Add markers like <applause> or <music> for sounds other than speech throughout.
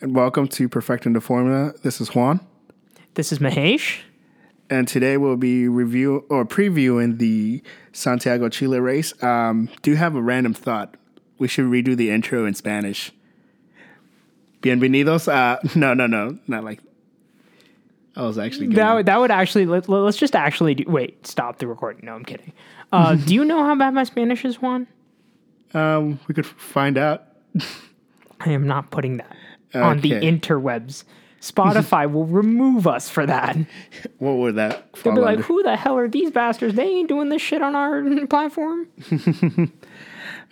and welcome to Perfecting the Formula. This is Juan, This is Mahesh. and today we'll be review or previewing the Santiago Chile race. Um, do you have a random thought? We should redo the intro in Spanish. Bienvenidos. Uh, <laughs> no, no, no, not like. I was actually That, would- that would actually let, let's just actually do, wait stop the recording. No, I'm kidding. Uh, <laughs> do you know how bad my Spanish is, Juan? um, we could find out. <laughs> I am not putting that on the interwebs. Spotify will remove us for that. <laughs> What would that? They'll be like, under? "Who the hell are these bastards? They ain't doing this shit on our <laughs> platform." <laughs>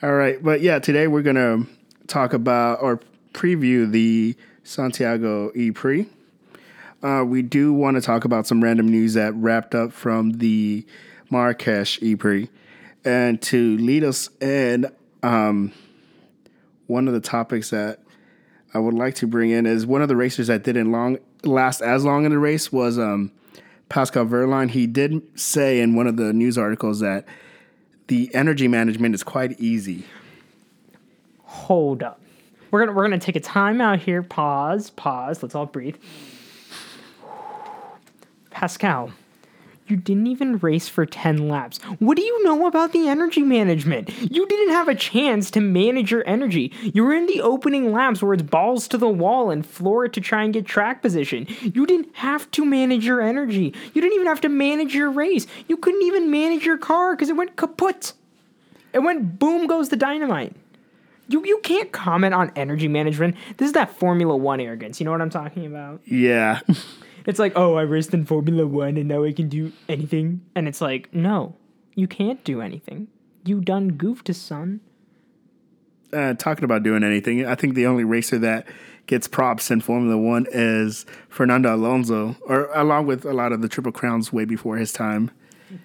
All right, but yeah, today we're gonna talk about or preview the Santiago E Prix. Uh, we do want to talk about some random news that wrapped up from the Marrakesh E Prix, and to lead us in, um, one of the topics that I would like to bring in is one of the racers that didn't long last as long in the race was um, Pascal Wehrlein. He did say in one of the news articles that the energy management is quite easy. Hold up. We're gonna we're gonna take a time out here. Pause. Pause. Let's all breathe. Pascal, you didn't even race for 10 laps. What do you know about the energy management? You didn't have a chance to manage your energy. You were in the opening laps where it's balls to the wall and floor it to try and get track position. You didn't have to manage your energy. You didn't even have to manage your race. You couldn't even manage your car because it went kaput. It went boom goes the dynamite. You you can't comment on energy management. This is that Formula One arrogance. You know what I'm talking about? Yeah. <laughs> It's like, oh, I raced in Formula One and now I can do anything. And it's like, no, you can't do anything. You done goofed, son. uh, talking about doing anything, I think the only racer that gets props in Formula One is Fernando Alonso, or along with a lot of the Triple Crowns way before his time.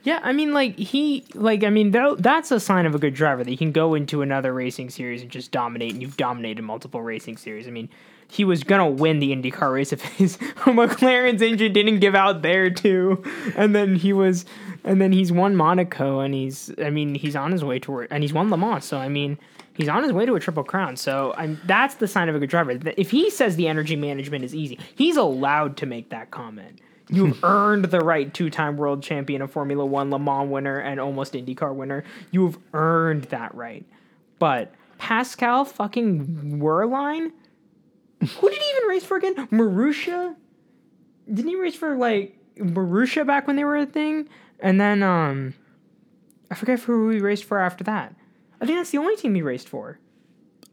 Yeah, I mean, like he, like I mean, that's a sign of a good driver that you can go into another racing series and just dominate. And you've dominated multiple racing series. I mean, he was gonna win the IndyCar race if his <laughs> McLaren's engine didn't give out there too. And then he was, and then he's won Monaco, and he's, I mean, he's on his way toward, and he's won Le Mans. So I mean, he's on his way to a triple crown. So I'm, that's the sign of a good driver. If he says the energy management is easy, he's allowed to make that comment. You've <laughs> earned the right two-time world champion of Formula One, Le Mans winner, and almost IndyCar winner. You've earned that right. But Pascal fucking Wehrlein, who did he even race for again? Marussia? Didn't he race for like Marussia back when they were a thing? And then um, I forget who he raced for after that. I think that's the only team he raced for.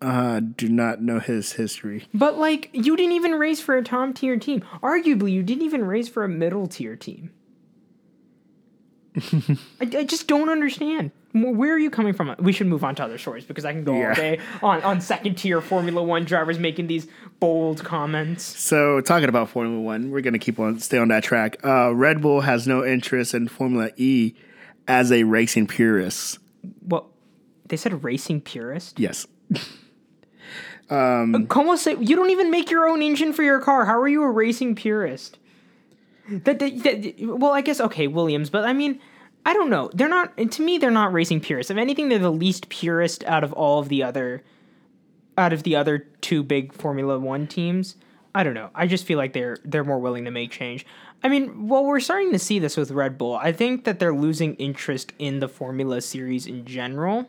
Uh, do not know his history. But like, you didn't even race for a top tier team. Arguably, you didn't even race for a middle tier team. I, I just don't understand. Where are you coming from? We should move on to other stories because I can go all day on, on second tier Formula One drivers making these bold comments. So, talking about Formula One, we're gonna keep on stay on that track. Uh, Red Bull has no interest in Formula E as a racing purist. Well, they said racing purist. Yes. <laughs> Como say you don't even make your own engine for your car? How are you a racing purist? That, that, that- well, I guess okay, Williams, but I mean, I don't know. They're not to me. They're not racing purists. If anything, they're the least purist out of all of the other, out of the other two big Formula One teams. I don't know. I just feel like they're they're more willing to make change. I mean, well, we're starting to see this with Red Bull. I think that they're losing interest in the Formula series in general.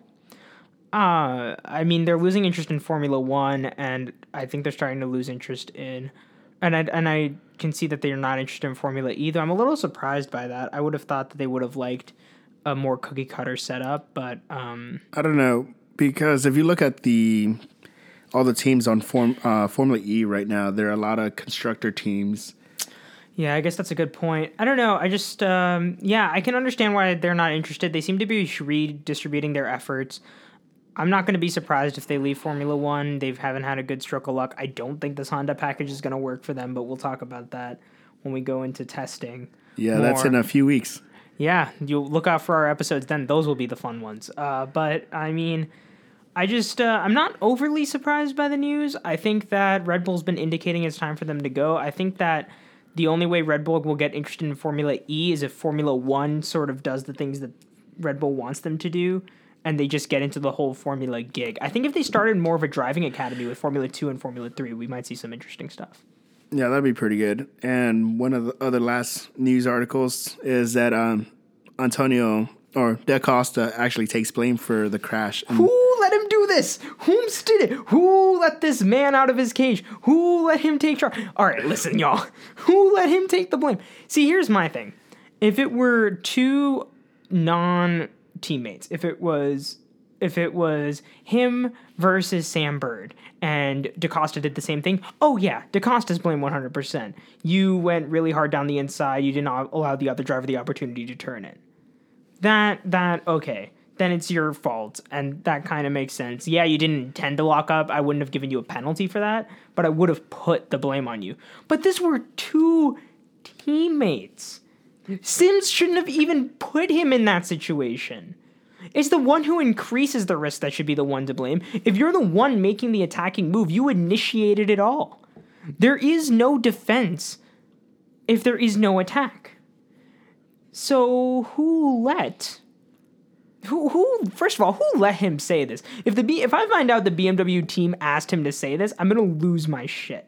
Uh, I mean, they're losing interest in Formula One, and I think they're starting to lose interest in, and I and I can see that they're not interested in Formula E. Though I'm a little surprised by that. I would have thought that they would have liked a more cookie cutter setup, but um, I don't know because if you look at the all the teams on Form uh, Formula E right now, there are a lot of constructor teams. yeah, I guess that's a good point. I don't know. I just um, yeah, I can understand why they're not interested. They seem to be redistributing their efforts. I'm not going to be surprised if they leave Formula One. They haven't had a good stroke of luck. I don't think this Honda package is going to work for them, but we'll talk about that when we go into testing. Yeah, that's in a few weeks. Yeah, you look out for our episodes then. Those will be the fun ones. Uh, but I mean, I just uh, I'm not overly surprised by the news. I think that Red Bull's been indicating it's time for them to go. I think that the only way Red Bull will get interested in Formula E is if Formula One sort of does the things that Red Bull wants them to do, and they just get into the whole Formula gig. I think if they started more of a driving academy with Formula 2 and Formula 3, we might see some interesting stuff. Yeah, that'd be pretty good. And one of the other last news articles is that um, Antonio or Da Costa actually takes blame for the crash. And Who let him do this? Whom's did it? Who let this man out of his cage? Who let him take charge? All right, listen, y'all. <laughs> Who let him take the blame? See, here's my thing. If it were two non teammates, if it was if it was him versus Sam Bird and DaCosta did the same thing, oh yeah, DaCosta's blame 100%. You went really hard down the inside. You did not allow the other driver the opportunity to turn it. That that okay. Then it's your fault and that kind of makes sense. Yeah you didn't intend to lock up. I wouldn't have given you a penalty for that but i would have put the blame on you. But this were two teammates sims shouldn't have even put him in that situation it's the one who increases the risk that should be the one to blame if you're the one making the attacking move you initiated it all there is no defense if there is no attack so who let who who first of all who let him say this? If the B, if I find out the BMW team asked him to say this, I'm gonna lose my shit.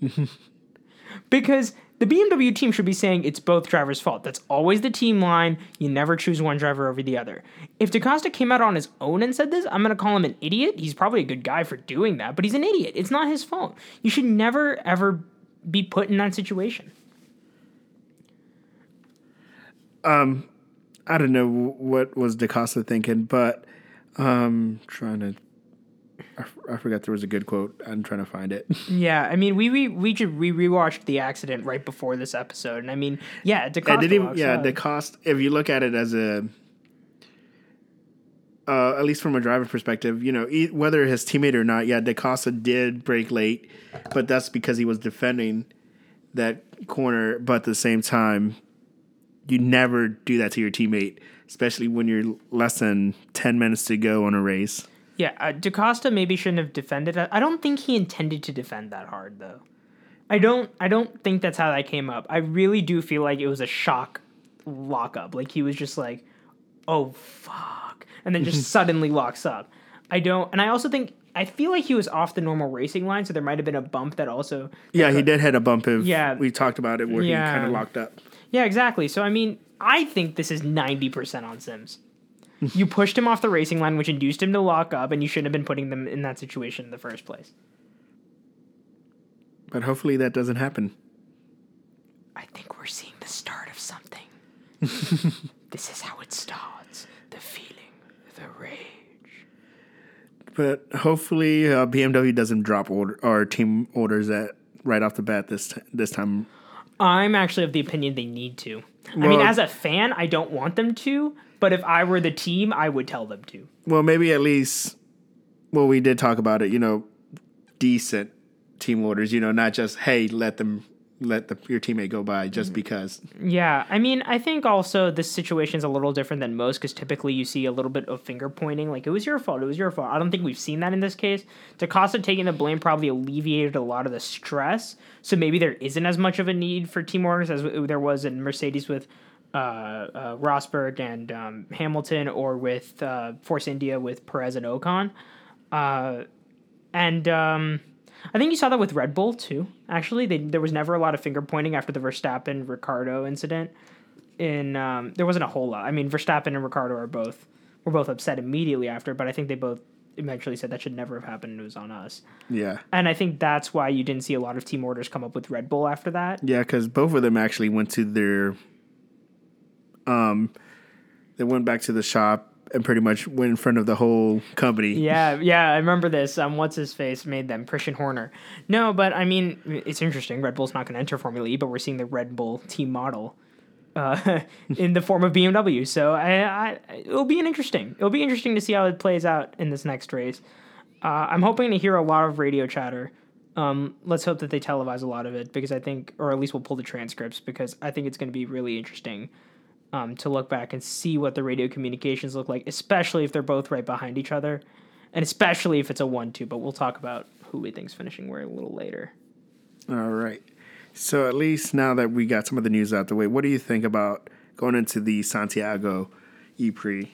<laughs> because the BMW team should be saying it's both drivers' fault. That's always the team line. You never choose one driver over the other. If DaCosta came out on his own and said this, I'm going to call him an idiot. He's probably a good guy for doing that, but he's an idiot. It's not his fault. You should never, ever be put in that situation. Um, I don't know what was DaCosta thinking, but um, trying to. I, f- I forgot there was a good quote. I'm trying to find it. <laughs> Yeah, I mean, we we we just we rewatched the accident right before this episode, and I mean, yeah, DaCosta. I didn't even, walks yeah, the cost. If you look at it as a, uh, at least from a driver perspective, you know, e- whether his teammate or not, yeah, DaCosta did break late, but that's because he was defending that corner. But at the same time, you never do that to your teammate, especially when you're less than ten minutes to go on a race. Yeah, uh, DaCosta maybe shouldn't have defended. I don't think he intended to defend that hard though. I don't. I don't think that's how that came up. I really do feel like it was a shock lockup. Like he was just like, "Oh fuck," and then just <laughs> suddenly locks up. I don't. And I also think I feel like he was off the normal racing line, so there might have been a bump that also. Yeah, he did hit a bump. If Yeah. we talked about it where Yeah. he kind of locked up. Yeah, exactly. So I mean, I think this is ninety percent on Sims. <laughs> you pushed him off the racing line, which induced him to lock up, and you shouldn't have been putting them in that situation in the first place. But hopefully that doesn't happen. I think we're seeing the start of something. <laughs> this is how it starts. The feeling, the rage. But hopefully uh, BMW doesn't drop order or team orders at right off the bat this t- this time. I'm actually of the opinion they need to. I mean, as a fan, I don't want them to, but if I were the team, I would tell them to. Well, maybe at least. Well, we did talk about it. You know, decent team orders. You know, not just hey, let them let the, your teammate go by just because. Yeah, I mean, I think also this situation is a little different than most because typically you see a little bit of finger pointing, like it was your fault, it was your fault. I don't think we've seen that in this case. DaCosta taking the blame probably alleviated a lot of the stress, so maybe there isn't as much of a need for team orders as there was in Mercedes with uh, uh, Rosberg and um, Hamilton, or with uh, Force India with Perez and Ocon. Uh, and um, I think you saw that with Red Bull too. Actually, they, there was never a lot of finger pointing after the Verstappen Ricciardo incident. In um, there wasn't a whole lot. I mean, Verstappen and Ricciardo are both were both upset immediately after, but I think they both eventually said that should never have happened. And it was on us, Yeah, and I think that's why you didn't see a lot of team orders come up with Red Bull after that. yeah, because both of them actually went to their. Um, they went back to the shop and pretty much went in front of the whole company. Yeah, yeah, I remember this. Um, what's his face made them Christian Horner. No, but I mean, it's interesting. Red Bull's not going to enter Formula E, but we're seeing the Red Bull team model uh, <laughs> in the form of BMW. So I, I, it'll be an interesting. It'll be interesting to see how it plays out in this next race. Uh, I'm hoping to hear a lot of radio chatter. Um, let's hope that they televise a lot of it because I think, or at least we'll pull the transcripts because I think it's going to be really interesting um, to look back and see what the radio communications look like, especially if they're both right behind each other, and especially if it's a one-two. But we'll talk about who we think's finishing where a little later. All right. So at least now that we got some of the news out the way, what do you think about going into the Santiago Prix?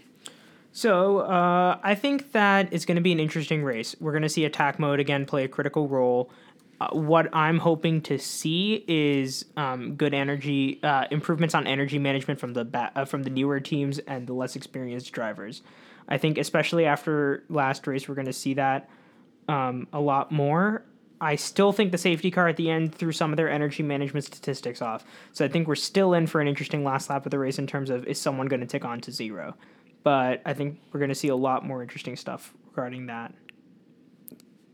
So uh, I think that it's going to be an interesting race. We're going to see attack mode again play a critical role. Uh, what I'm hoping to see is um, good energy uh, improvements on energy management from the ba- uh, from the newer teams and the less experienced drivers. I think especially after last race, we're going to see that um, a lot more. I still think the safety car at the end threw some of their energy management statistics off. So I think we're still in for an interesting last lap of the race in terms of is someone going to tick on to zero but I think we're going to see a lot more interesting stuff regarding that.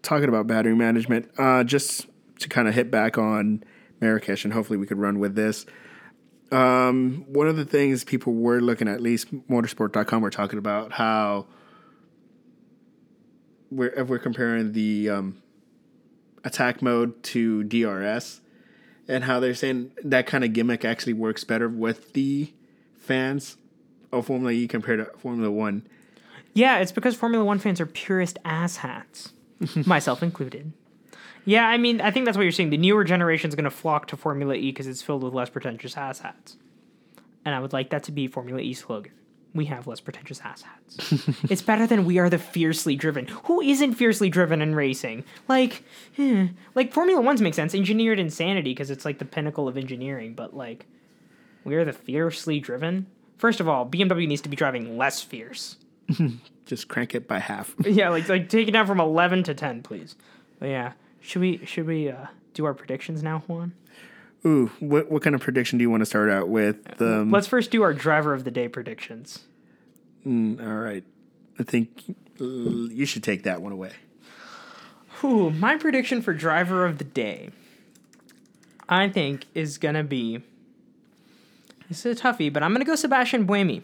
Talking about battery management, uh, just to kind of hit back on Marrakesh, and hopefully we could run with this. Um, one of the things people were looking at, at least motorsport.com, we're talking about how we're, if we're comparing the um, attack mode to DRS, and how they're saying that kind of gimmick actually works better with the fans of Formula E compared to Formula One. Yeah, it's because Formula One fans are purist asshats, <laughs> myself included. Yeah, I mean, I think that's what you're seeing. The newer generation is going to flock to Formula E because it's filled with less pretentious asshats. And I would like that to be Formula E slogan. We have less pretentious asshats. <laughs> it's better than we are the fiercely driven. Who isn't fiercely driven in racing? Like, eh, like Formula One's make sense. Engineered insanity because it's like the pinnacle of engineering. But like, we are the fiercely driven. First of all, BMW needs to be driving less fierce. <laughs> Just crank it by half. <laughs> yeah, like like take it down from eleven to ten, please. But yeah, should we should we uh, do our predictions now, Juan? Ooh, what what kind of prediction do you want to start out with? Um, Let's first do our driver of the day predictions. Mm, all right, I think you should take that one away. Ooh, my prediction for driver of the day, I think, is gonna be this is a toughie, but I'm going to go Sebastian Buemi.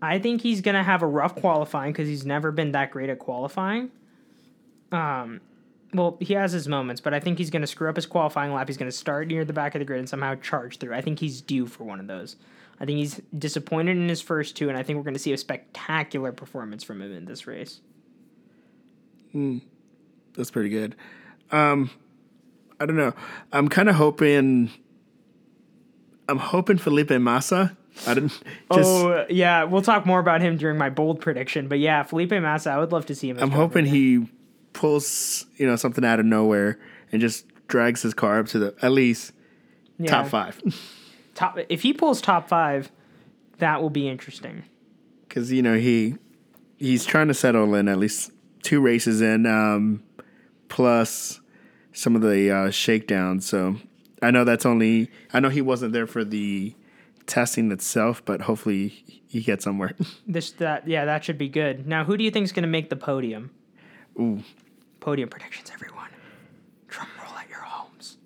I think he's going to have a rough qualifying because he's never been that great at qualifying. Um, well, he has his moments, but I think he's going to screw up his qualifying lap. He's going to start near the back of the grid and somehow charge through. I think he's due for one of those. I think he's disappointed in his first two, and I think we're going to see a spectacular performance from him in this race. Mm, that's pretty good. Um, I don't know. I'm kind of hoping I'm hoping Felipe Massa. I didn't. Just, oh yeah, we'll talk more about him during my bold prediction. But yeah, Felipe Massa, I would love to see him. I'm hoping he pulls you know something out of nowhere and just drags his car up to the at least yeah. top five. <laughs> top if he pulls top five, that will be interesting. Because you know he he's trying to settle in at least two races in, um, plus some of the uh, shakedowns. So I know that's only. I know he wasn't there for the testing itself, but hopefully he gets somewhere. <laughs> This that yeah, that should be good. Now, who do you think is going to make the podium? Ooh, podium predictions, everyone. Drum roll at your homes.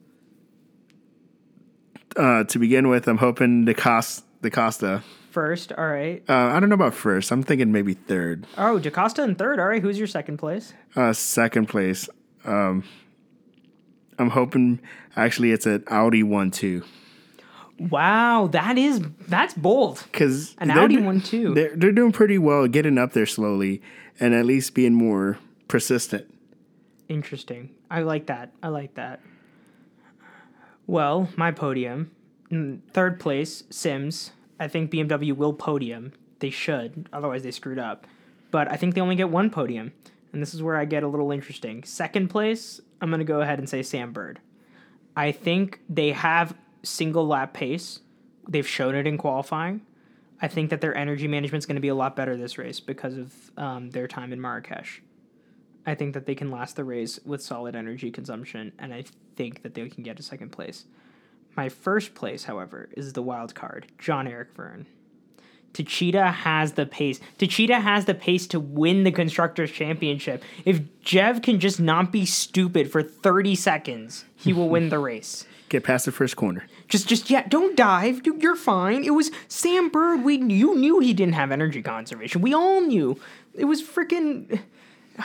Uh, to begin with, I'm hoping the cost the Costa first. All right. Uh, I don't know about first. I'm thinking maybe third. Oh, DaCosta in third. All right. Who's your second place? Uh, second place. Um, I'm hoping actually it's an Audi one two. Wow, that is that's bold. Because an Audi one too. They're they're doing pretty well, getting up there slowly, and at least being more persistent. Interesting. I like that. I like that. Well, my podium, mm, third place, Sims. I think BMW will podium. They should, otherwise they screwed up. But I think they only get one podium, and this is where I get a little interesting. Second place, I'm going to go ahead and say Sam Bird. I think they have single lap pace. They've shown it in qualifying. I think that their energy management is going to be a lot better this race because of um, their time in Marrakesh. I think that they can last the race with solid energy consumption, and I think that they can get a second place. My first place, however, is the wild card, Jean-Eric Vergne. Techeetah has the pace. Techeetah has the pace to win the Constructors' Championship. If Jev can just not be stupid for 30 seconds, he will win the <laughs> race. Get past the first corner. Just, just yeah. Don't dive. dude. You're fine. It was Sam Bird. We you knew he didn't have energy conservation. We all knew. It was freaking. <sighs>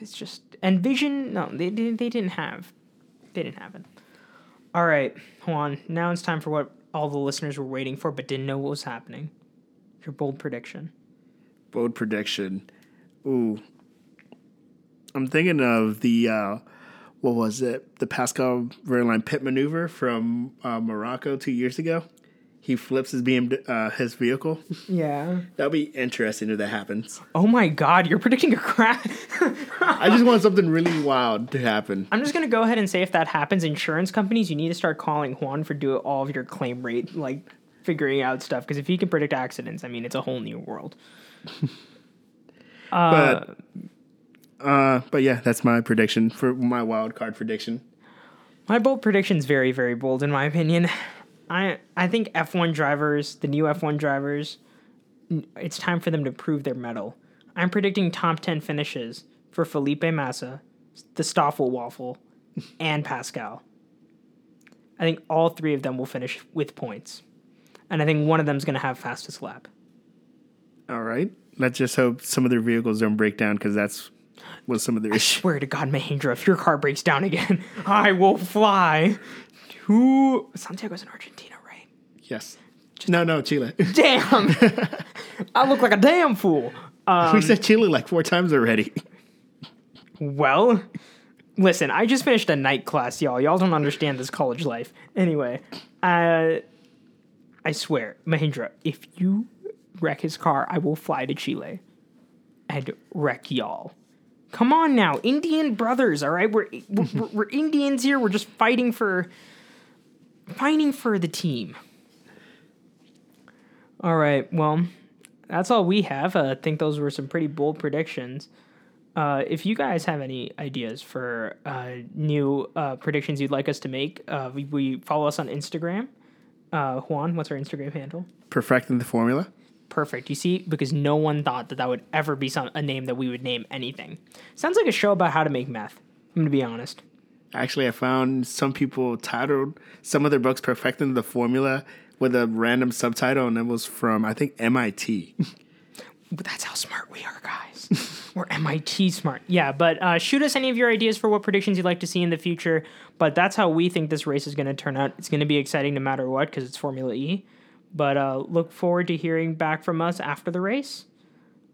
It's just Envision. No, they didn't. They didn't have. They didn't have it. All right, Juan. Now it's time for what all the listeners were waiting for, but didn't know what was happening. Your bold prediction. Bold prediction. Ooh. I'm thinking of the uh, what was it? The Pascal Wehrlein pit maneuver from uh, Morocco two years ago. he flips his BM uh, his vehicle. <laughs> Yeah. That'll be interesting if that happens. Oh my God, you're predicting a crash. I just want something really wild to happen. I'm just gonna go ahead and say if that happens, insurance companies, you need to start calling Juan for do all of your claim rate, like figuring out stuff. Because if he can predict accidents, I mean, it's a whole new world. <laughs> But uh, but yeah, that's my prediction for my wild card prediction. My bold prediction's very, very bold in my opinion. I I think F1 drivers, the new F1 drivers, it's time for them to prove their mettle. I'm predicting top 10 finishes for Felipe Massa, the Stoffel Waffle, and Pascal. I think all three of them will finish with points. And I think one of them's going to have fastest lap. All right. Let's just hope some of their vehicles don't break down because that's what some of their issues. Swear to God, Mahindra, if your car breaks down again, <laughs> I will fly to Santiago's in Argentina, right? Yes. No, no, Chile. <laughs> Damn. I look like a damn fool. Um, we said Chile like four times already. well, listen, I just finished a night class, y'all. Y'all don't understand this college life. Anyway, uh, I swear, Mahindra, if you wreck his car, I will fly to Chile and wreck y'all. Come on now, Indian brothers, all right? We're, we're, we're Indians here. We're just fighting for fighting for the team. All right, well, that's all we have. Uh, I think those were some pretty bold predictions. Uh, if you guys have any ideas for uh, new uh, predictions you'd like us to make, uh, we, we follow us on Instagram. Uh, Juan, what's our Instagram handle? Perfecting the formula. Perfect. You see, because no one thought that that would ever be some a name that we would name anything. Sounds like a show about how to make meth. I'm gonna be honest. Actually, I found some people titled some of their books "Perfecting the Formula" with a random subtitle, and it was from I think MIT. But that's how smart we are, guys. <laughs> We're MIT smart. Yeah, but uh, shoot us any of your ideas for what predictions you'd like to see in the future. But that's how we think this race is going to turn out. It's going to be exciting no matter what because it's Formula E. But uh, look forward to hearing back from us after the race.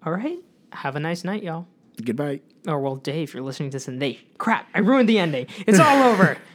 All right. Have a nice night, y'all. Goodbye. Or, well, Dave, you're listening to this and they. Crap, I ruined the ending. It's all over. <laughs>